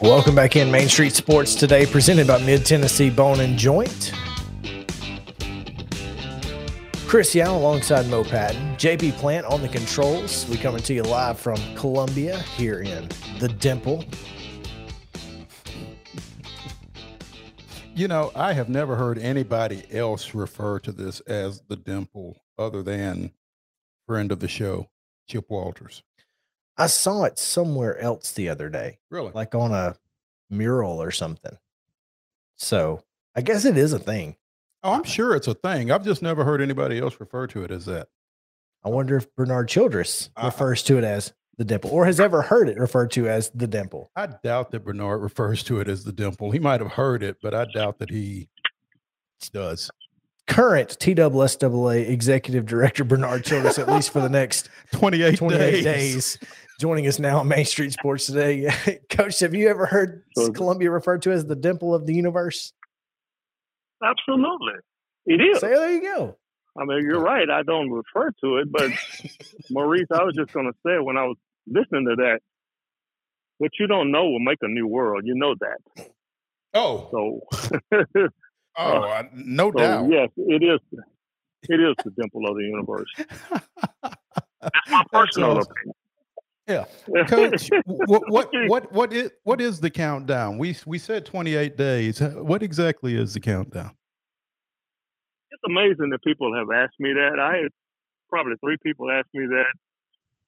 Welcome back in Main Street Sports today, presented by Mid Tennessee Bone and Joint. Chris Young alongside Mo Patton, JP Plant on the controls. We coming to you live from Columbia here in the Dimple. You know, I have never heard anybody else refer to this as the dimple other than friend of the show, Chip Walters. I saw it somewhere else the other day, Really? like on a mural or something. So I guess it is a thing. Oh, I'm sure it's a thing. I've just never heard anybody else refer to it as that. I wonder if Bernard Childress Uh, refers to it as the dimple or has ever heard it referred to as the dimple. I doubt that Bernard refers to it as the dimple. He might have heard it, but I doubt that he does. Current TSSAA executive director Bernard Childress, at least for the next 28, 28 days. days. Joining us now on Main Street Sports today. Coach, have you ever heard So- Columbia referred to as the dimple of the universe? Absolutely. It is. So there you go. I mean, you're right. I don't refer to it, but Maurice, I was just going to say when I was listening to that, what you don't know will make a new world. You know that. Oh, So, oh, uh, I- no so doubt. yes, it is. It is the dimple of the universe. That's my personal awesome. opinion. Yeah. Coach, what what what what is what is the countdown? We we said 28 days. What exactly is the countdown? It's amazing that people have asked me that. I had probably three people asked me that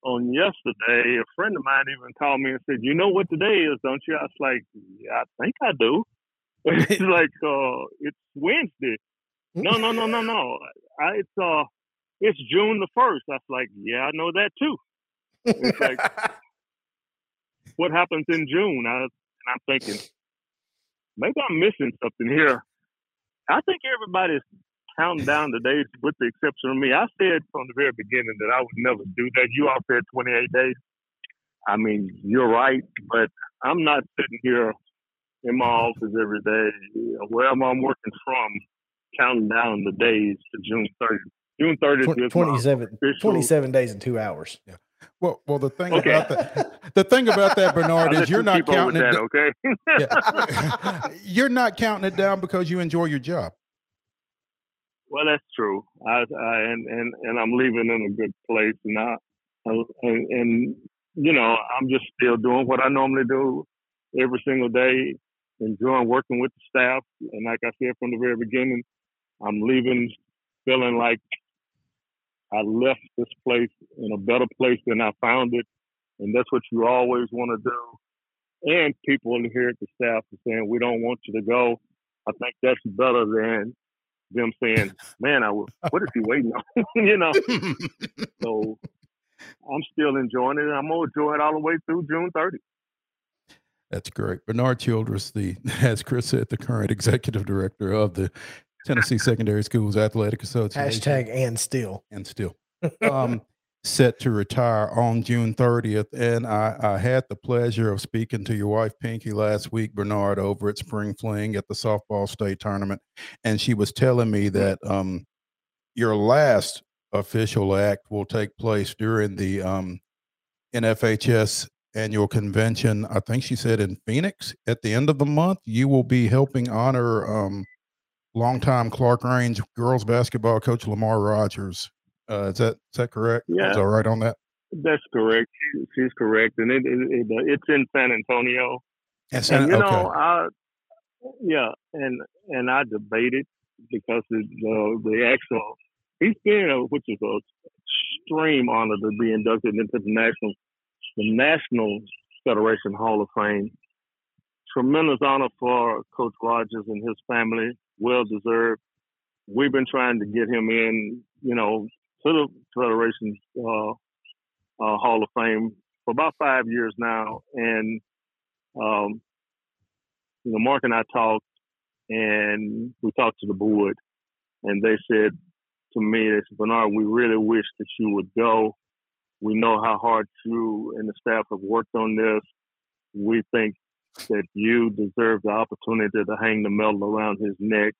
on yesterday. A friend of mine even called me and said, "You know what today is, don't you?" I was like, "Yeah, I think I do." it's like uh, it's Wednesday. No, no, no, no, no. I, it's uh, it's June the first. I was like, "Yeah, I know that too." It's like, what happens in June? I, and I'm thinking, maybe I'm missing something here. I think everybody's counting down the days, with the exception of me. I said from the very beginning that I would never do that. You all said 28 days. I mean, you're right, but I'm not sitting here in my office every day, wherever I'm working from, counting down the days to June 30th. June 30th Tw- is my 27, official- 27 days and two hours. Well, well, the thing Okay. about that, the thing about that, Bernard, is you're not counting it. that, okay? yeah. you're not counting it down because you enjoy your job. Well, that's true. I, I and, and and I'm leaving in a good place, and I, I and, and you know I'm just still doing what I normally do every single day, enjoying working with the staff. And like I said from the very beginning, I'm leaving feeling like I left this place in a better place than I found it, and that's what you always want to do. And people here at the staff are saying we don't want you to go. I think that's better than them saying, "Man, I was, what is he waiting on?" you know. So I'm still enjoying it. and I'm gonna enjoy it all the way through June 30th. That's great. Bernard Childress, the as Chris said, the current executive director of the Tennessee Secondary Schools Athletic Association. Hashtag and still. and still um, set to retire on June 30th. And I, I had the pleasure of speaking to your wife, Pinky, last week, Bernard, over at Spring Fling at the softball state tournament. And she was telling me that um, your last official act will take place during the um, NFHS annual convention. I think she said in Phoenix at the end of the month. You will be helping honor um, longtime Clark Range girls basketball coach Lamar Rogers. Uh, is that is that correct? Yeah. Is that right on that? That's correct. She, she's correct, and it, it, it it's in San Antonio. Yes, And you okay. know, I yeah, and and I debated because the the, the actual he's been which is a extreme honor to be inducted into the national the National Federation Hall of Fame. Tremendous honor for Coach Rogers and his family. Well deserved. We've been trying to get him in, you know, to the Federation uh, uh, Hall of Fame for about five years now, and um, you know, Mark and I talked, and we talked to the board, and they said to me, they said, Bernard, we really wish that you would go. We know how hard you and the staff have worked on this. We think that you deserve the opportunity to hang the medal around his neck,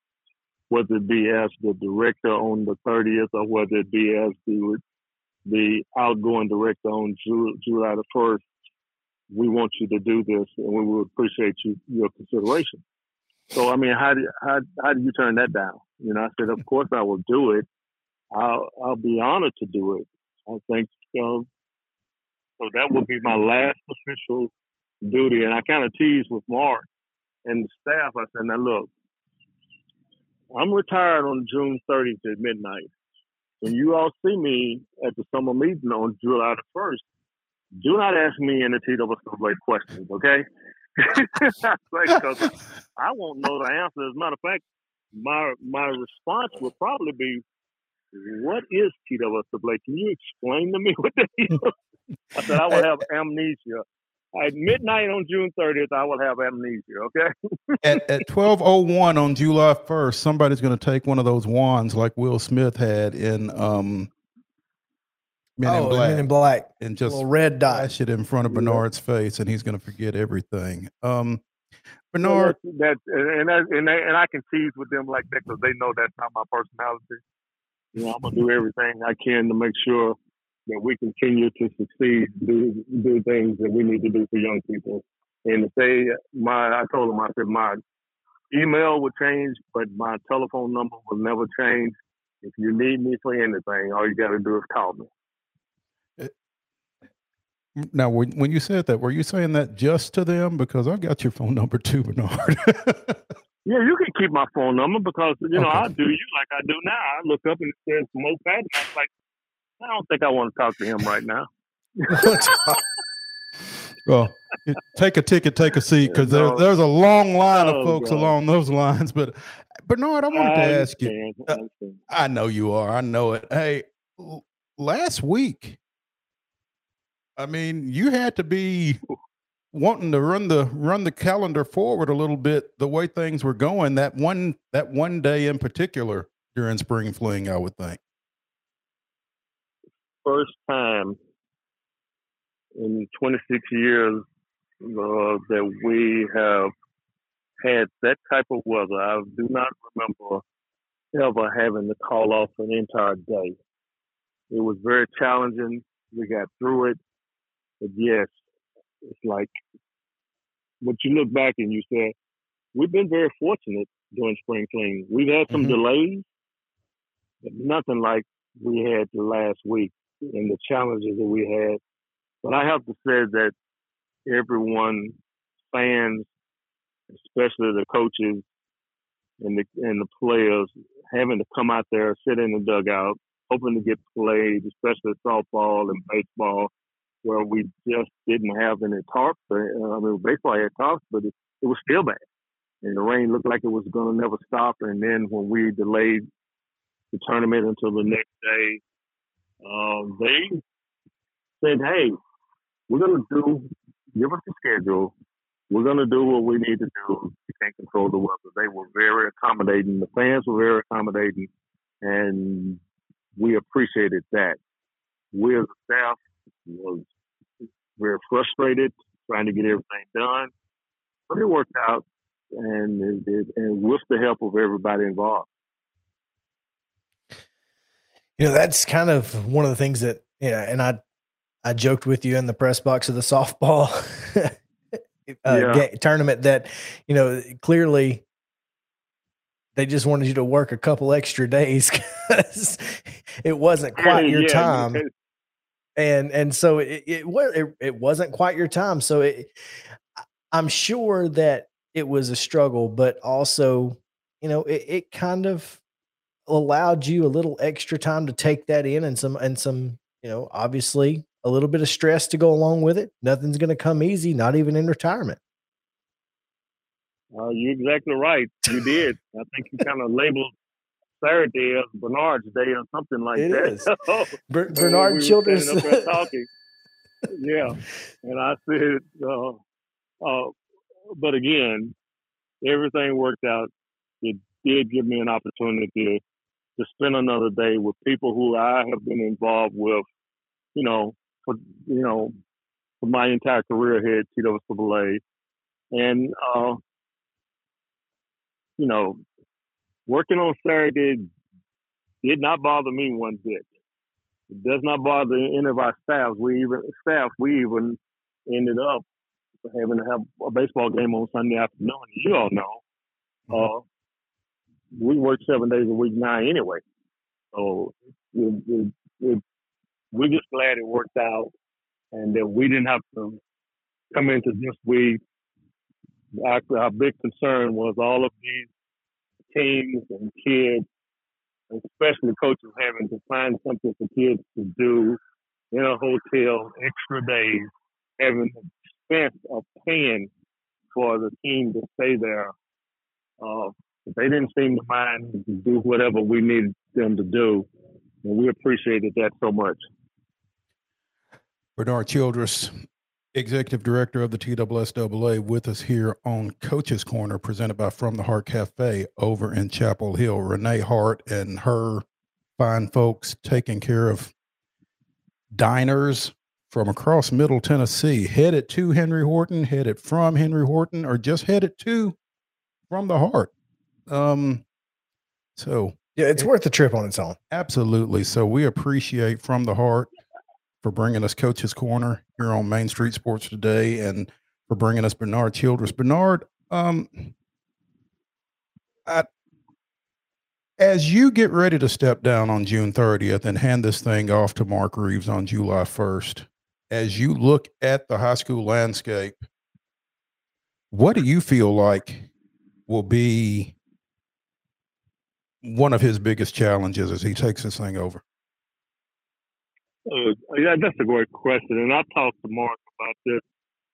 whether it be as the director on the 30th or whether it be as the the outgoing director on Ju- July the 1st. we want you to do this, and we would appreciate you your consideration. So, I mean, how do how how do you turn that down? You know, I said, of course I will do it. I'll I'll be honored to do it. I think um, so. That will be my last official duty, and I kind of teased with Mark and the staff. I said, now look, I'm retired on June 30th at midnight. When you all see me at the summer meeting on July the 1st, do not ask me any TSSAA questions, okay? Because I won't know the answer. As a matter of fact, my my response would probably be, "What is TSSAA? Can you explain to me what that is?" I said I would have amnesia. At midnight on June 30th, I will have amnesia. Okay. at at 12:01 on July 1st, somebody's going to take one of those wands like Will Smith had in um, Men oh, in Black, Men in Black, and just little red dot. flash it in front of Bernard's face, and he's going to forget everything. Um, Well, Bernard, that's, that's and that, and they, and I can tease with them like that because they know that's not my personality. You know, I'm gonna do everything I can to make sure that we continue to succeed, do do things that we need to do for young people. And to say my, I told them I said my email will change, but my telephone number will never change. If you need me for anything, all you got to do is call me. now when, when you said that, were you saying that just to them? Because I got your phone number too, Bernard. Yeah, you can keep my phone number because you know Okay. I do you like I do now. I look up and it says Mo Patton. I'm like, I don't think I want to talk to him right now. well, take a ticket, take a seat, because there, there's a long line of Oh, folks God. along those lines. But Bernard, I wanted to ask you. uh, I. I know you are. I know it. Hey, last week, I mean, you had to be wanting to run the run the calendar forward a little bit the way things were going that one that one day in particular during spring fling i would think First time in 26 years uh, that we have had that type of weather. I do not remember ever having to call off an entire day. It was very challenging. We got through it. But yes, it's like but you look back and you say, we've been very fortunate during spring cleaning. We've had some Mhm. delays, but nothing like we had the last week and the challenges that we had. But I have to say that everyone, fans, especially the coaches and the and the players, having to come out there, sit in the dugout, hoping to get played, especially softball and baseball, where we just didn't have any tarps. Uh, I mean, baseball had tarps, but it, it was still bad, and the rain looked like it was going to never stop. And then when we delayed the tournament until the next day, um, they said, "Hey, we're going to do give us a schedule. We're going to do what we need to do. We can't control the weather." They were very accommodating. The fans were very accommodating, and we appreciated that. We as a staff was very frustrated trying to get everything done, but it worked out, and it, it, and with the help of everybody involved. You know, that's kind of one of the things that, you know, and I, I joked with you in the press box of the softball uh, Yeah. tournament that, you know, clearly they just wanted you to work a couple extra days because it wasn't quite your Yeah, time. and and so it it, it it wasn't quite your time so it i'm sure that it was a struggle but also you know it, it kind of allowed you a little extra time to take that in and some and some you know obviously a little bit of stress to go along with it nothing's going to come easy not even in retirement Uh, you're exactly right. You did. I think you kind of labeled Saturday as Bernard's Day or something like It that. is. Ber- bernard were Childress standing up there talking. yeah, and I said, uh, uh, but again, everything worked out. It did give me an opportunity to spend another day with people who I have been involved with, you know, for you know, for my entire career here at TSSAA, and uh, you know, working on Saturday did not bother me one bit. It does not bother any of our staff. We even staff we even ended up having to have a baseball game on Sunday afternoon. You all know, mm-hmm. uh, we work seven days a week now anyway. So we're just glad it worked out and that we didn't have to come into this week. Our, our big concern was all of these teams and kids, especially coaches having to find something for kids to do in a hotel, extra days, having the expense of paying for the team to stay there. Uh, they didn't seem to mind to do whatever we needed them to do. And we appreciated that so much. Bernard Childress, Executive Director of the TSSAA, with us here on Coach's Corner, presented by From the Heart Cafe over in Chapel Hill. Renee Hart and her fine folks taking care of diners from across Middle Tennessee, headed to Henry Horton, headed from Henry Horton, or just headed to From the Heart. Um, so yeah, it's it, worth the trip on its own. Absolutely. So we appreciate From the Heart for bringing us Coach's Corner here on Main Street Sports today, and for bringing us Bernard Childress. Bernard, um, I, as you get ready to step down on June 30th and hand this thing off to Mark Reeves on July 1st, as you look at the high school landscape, what do you feel like will be one of his biggest challenges as he takes this thing over? Uh, yeah, that's a great question, and I talked to Mark about this.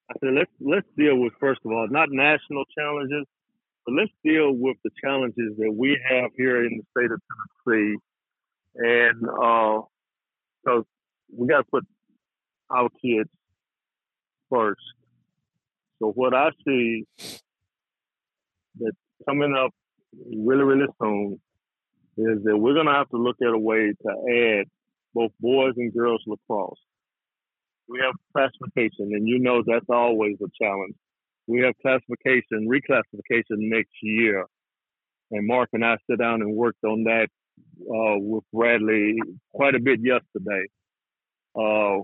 I said let's let's deal with first of all not national challenges, but let's deal with the challenges that we have here in the state of Tennessee, and because uh, we got to put our kids first. So what I see that coming up really really soon is that we're going to have to look at a way to add both boys and girls lacrosse. We have classification, and you know that's always a challenge. We have classification, reclassification next year. And Mark and I sit down and worked on that uh, with Bradley quite a bit yesterday. Uh,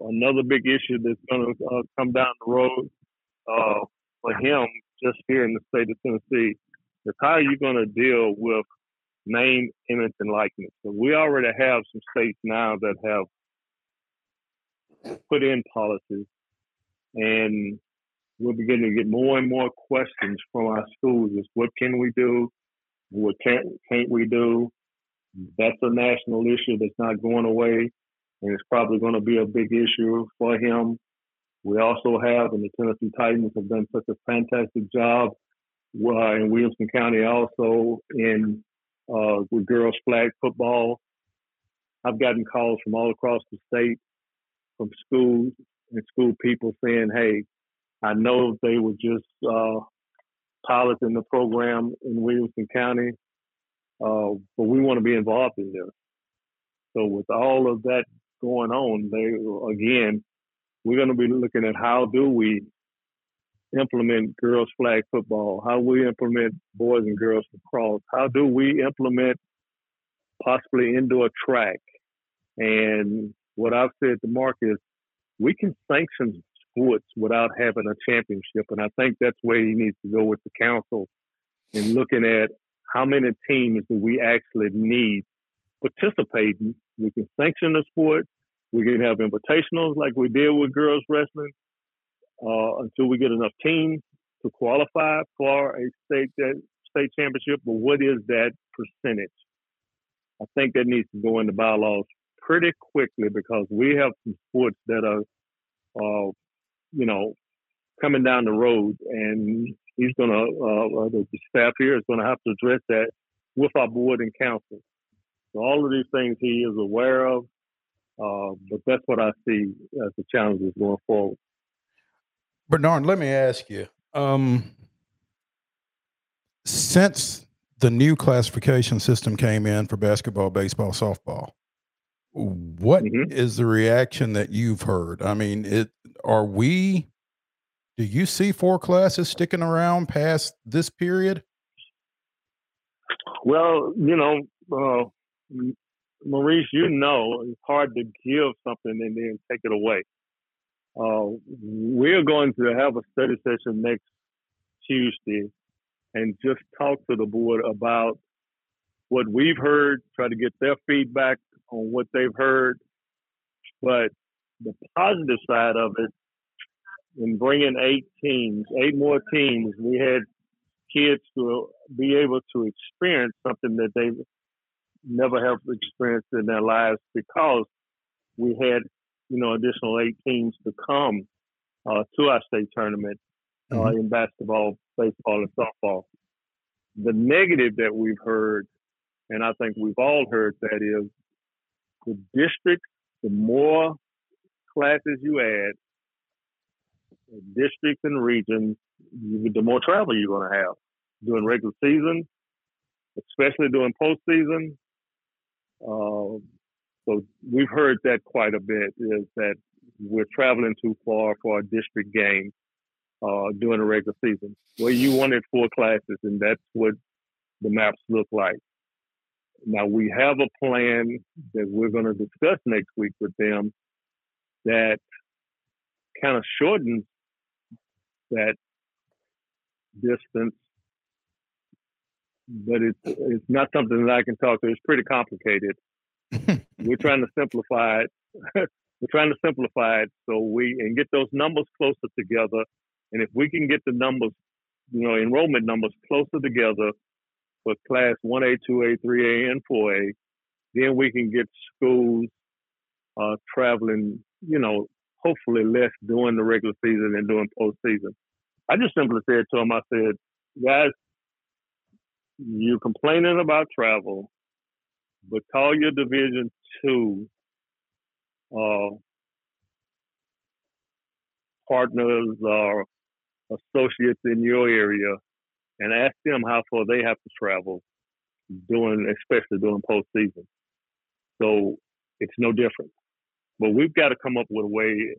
another big issue that's going to uh, come down the road uh, for him just here in the state of Tennessee is how are you going to deal with name, image, and likeness. So we already have some states now that have put in policies, and we're beginning to get more and more questions from our schools: is what can we do, what can't can't we do? That's a national issue that's not going away, and it's probably going to be a big issue for him. We also have, and the Tennessee Titans have done such a fantastic job uh, in Williamson County, also in uh, with girls flag football. I've gotten calls from all across the state from schools and school people saying, "Hey, I know they were just uh, piloting the program in Williamson County, uh, but we want to be involved in this." So with all of that going on, they again, we're going to be looking at how do we implement girls flag football? How we implement boys and girls lacrosse? How do we implement possibly indoor track? And what I've said to Mark is we can sanction sports without having a championship. And I think that's where he needs to go with the council in looking at how many teams do we actually need participating. We can sanction the sport. We can have invitationals like we did with girls wrestling uh, until we get enough teams to qualify for a state that state championship. But what is that percentage? I think that needs to go into bylaws pretty quickly because we have some sports that are, uh, you know, coming down the road, and he's going to, uh, uh, the staff here is going to have to address that with our board and council. So all of these things he is aware of, uh, but that's what I see as the challenges going forward. Bernard, let me ask you. Um, since the new classification system came in for basketball, baseball, softball, what mm-hmm. is the reaction that you've heard? I mean, it are we do you see four classes sticking around past this period? Well, you know, uh, Maurice, you know, it's hard to give something and then take it away. Uh, we're going to have a study session next Tuesday and just talk to the board about what we've heard, try to get their feedback on what they've heard. But the positive side of it, in bringing eight teams, eight more teams, we had kids to be able to experience something that they never have experienced in their lives because we had, you know, additional eight teams to come uh, to our state tournament uh, mm-hmm. in basketball, baseball, and softball. The negative that we've heard, and I think we've all heard that is the district, the more classes you add, districts and regions, the more travel you're going to have during regular season, especially during postseason. Uh, so we've heard that quite a bit is that we're traveling too far for a district game uh, during the regular season. Well, you wanted four classes, and that's what the maps look like. Now we have a plan that we're going to discuss next week with them that kind of shortens that distance, but it's it's not something that I can talk to. It's pretty complicated. We're trying to simplify it. We're trying to simplify it so we and get those numbers closer together. And if we can get the numbers, you know, enrollment numbers closer together for class 1A, 2A, 3A, and 4A, then we can get schools uh, traveling, you know, hopefully less during the regular season and during postseason. I just simply said to them, I said, guys, you're complaining about travel, but call your Division Two uh, partners or associates in your area and ask them how far they have to travel during, especially during postseason. So it's no different. But we've got to come up with a way,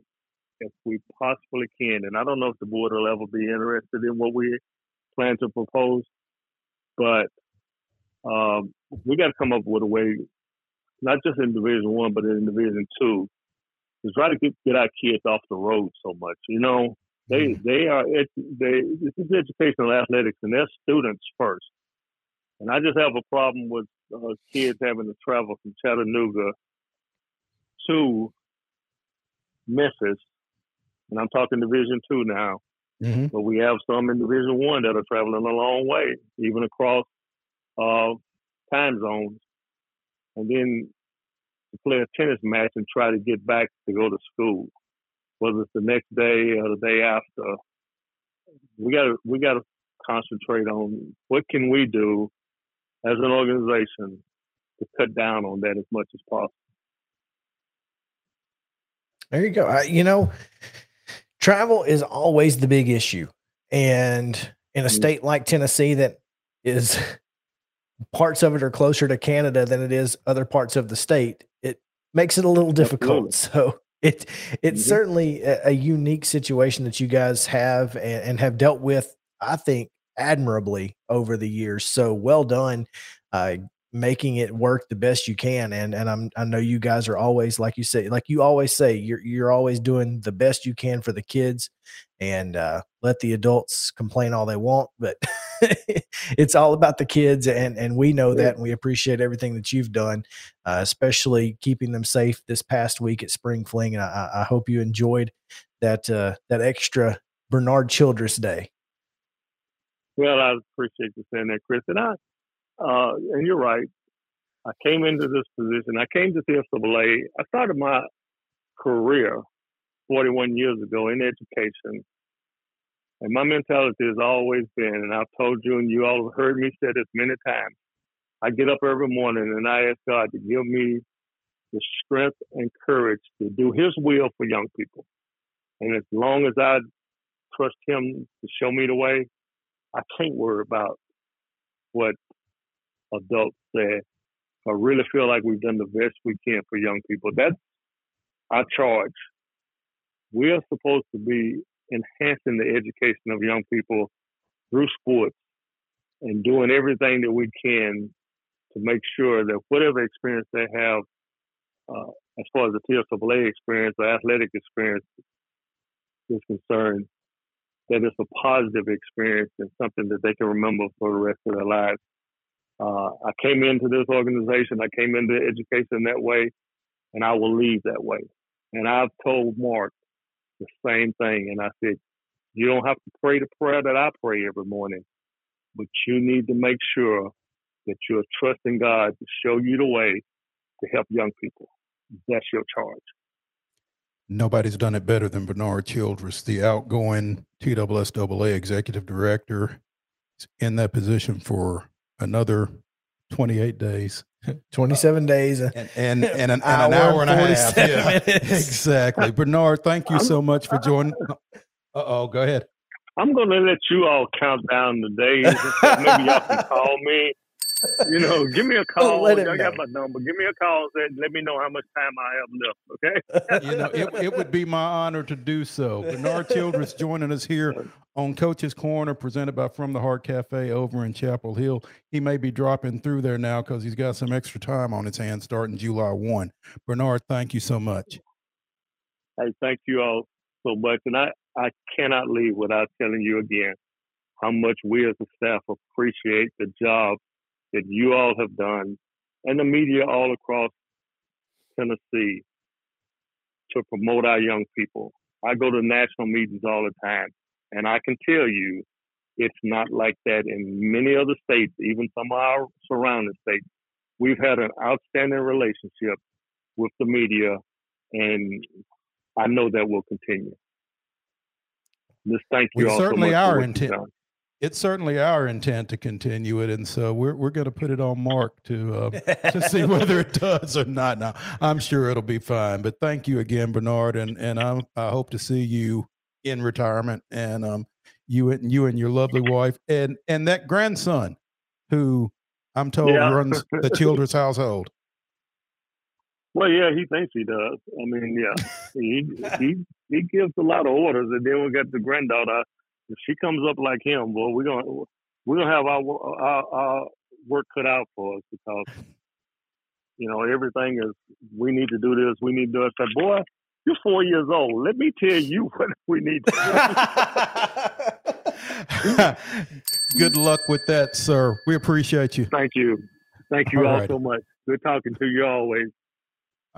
if we possibly can. And I don't know if the board will ever be interested in what we plan to propose, but um, we got to come up with a way, not just in Division One, but in Division Two, to try to get, get our kids off the road so much. You know, they mm-hmm. they are it, they this is educational athletics, and they're students first. And I just have a problem with uh, kids having to travel from Chattanooga to Memphis, and I'm talking Division Two now. Mm-hmm. But we have some in Division One that are traveling a long way, even across uh, time zones, and then to play a tennis match and try to get back to go to school, whether it's the next day or the day after. We got to we got to concentrate on what can we do as an organization to cut down on that as much as possible. There you go. I, you know, travel is always the big issue, and in a mm-hmm. state like Tennessee that is parts of it are closer to Canada than it is other parts of the state, it makes it a little difficult. Absolutely. So it it's mm-hmm. certainly a, a, unique situation that you guys have and, and, have dealt with, I think, admirably over the years. So well done. Uh, making it work the best you can and and I'm I know you guys are always like you say like you always say you're you're always doing the best you can for the kids and uh, let the adults complain all they want but it's all about the kids and and we know that and we appreciate everything that you've done uh, especially keeping them safe this past week at spring fling and I, I hope you enjoyed that uh, that extra Bernard Childress Day well I appreciate you saying that Chris and I uh, and you're right. I came into this position. I came to TSSAA. I started my career 41 years ago in education. And my mentality has always been, and I've told you, and you all have heard me say this many times. I get up every morning and I ask God to give me the strength and courage to do His will for young people. And as long as I trust Him to show me the way, I can't worry about what adults say, I really feel like we've done the best we can for young people. That's our charge. We are supposed to be enhancing the education of young people through sports and doing everything that we can to make sure that whatever experience they have, uh, as far as the TSSAA experience or athletic experience, is concerned, that it's a positive experience and something that they can remember for the rest of their lives. Uh, I came into this organization, I came into education that way, and I will leave that way. And I've told Mark the same thing. And I said, you don't have to pray the prayer that I pray every morning, but you need to make sure that you're trusting God to show you the way to help young people. That's your charge. Nobody's done it better than Bernard Childress, the outgoing TSSAA executive director, He's in that position for another 28 days. 27 days and, and, and, an, and an hour and a half. Yeah, exactly. Bernard, thank you so much for joining. Uh oh, go ahead. I'm going to let you all count down the days. Maybe y'all can call me you know, give me a call. I got my number. Give me a call and let me know how much time I have left. Okay. you know, it, it would be my honor to do so. Bernard Childress joining us here on Coach's Corner, presented by From the Heart Cafe over in Chapel Hill. He may be dropping through there now because he's got some extra time on his hands starting July 1. Bernard, thank you so much. Hey, thank you all so much. And I, I cannot leave without telling you again how much we as a staff appreciate the job that you all have done and the media all across Tennessee to promote our young people. I go to national meetings all the time, and I can tell you it's not like that in many other states, even some of our surrounding states. We've had an outstanding relationship with the media, and I know that will continue. Just thank you we all certainly so are intent it's certainly our intent to continue it, and so we're we're going to put it on Mark to uh, to see whether it does or not. Now, I'm sure it'll be fine. But thank you again, Bernard, and and I, I hope to see you in retirement, and um, you and you and your lovely wife, and and that grandson, who I'm told yeah. runs the children's household. Well, yeah, he thinks he does. I mean, yeah, he he he gives a lot of orders, and then we got the granddaughter if she comes up like him, boy, we're gonna we're gonna have our, our, our work cut out for us because you know everything is we need to do this, we need to do said, boy, you're four years old. Let me tell you what we need to do. Good luck with that, sir. We appreciate you. Thank you. Thank you all, all right. so much. Good talking to you always.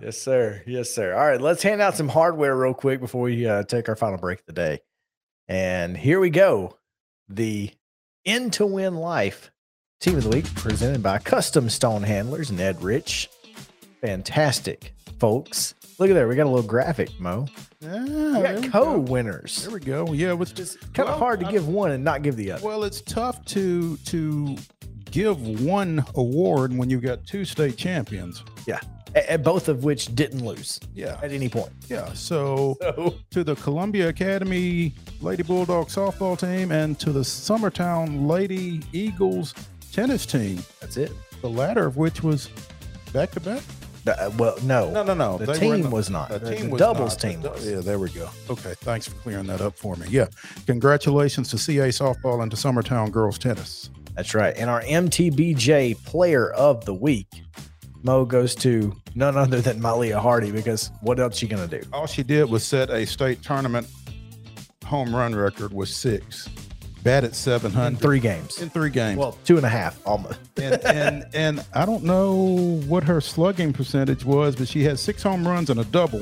Yes, sir. Yes, sir. All right, let's hand out some hardware real quick before we uh, take our final break of the day. And here we go. The End to Win Life Team of the Week presented by Custom Stone Handlers, Ned Rich. Fantastic, folks. Look at there. We got a little graphic, Mo. Yeah, we got co-winners. There we go. Yeah, it's just kind well, of hard to I, give one and not give the other. Well, it's tough to to give one award when you've got two state champions. Yeah both of which didn't lose. Yeah, at any point. Yeah. So, so, to the Columbia Academy Lady Bulldog softball team and to the Summertown Lady Eagles tennis team. That's it. The latter of which was back to back. Uh, well, no, no, no, no. The they team the, was not. The, team the was doubles not. team. Was. Yeah, there we go. Okay, thanks for clearing that up for me. Yeah, congratulations to CA softball and to Summertown girls tennis. That's right. And our MTBJ Player of the Week Mo goes to none other than Malia Hardy because what else she gonna do? All she did was set a state tournament home run record with six. Batted seven hundred in three games. In three games. Well, two and a half almost. and, and and I don't know what her slugging percentage was, but she had six home runs and a double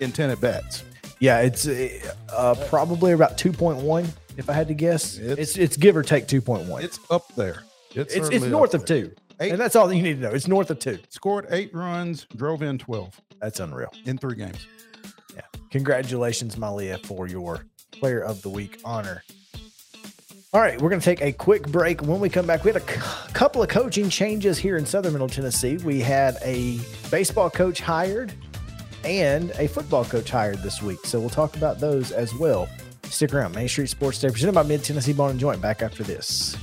in ten at bats. Yeah, it's uh, probably about two point one if I had to guess. It's, it's, it's give or take two point one. It's up there. It's it's, it's north of two. Eight, and that's all you need to know. It's north of two. Scored eight runs, drove in 12. That's unreal. In three games. Yeah. Congratulations, Malia, for your player of the week honor. All right, we're going to take a quick break. When we come back, we had a couple of coaching changes here in Southern Middle Tennessee. We had a baseball coach hired and a football coach hired this week. So we'll talk about those as well. Stick around. Main Street Sports Day presented by Mid Tennessee Bone and Joint. Back after this.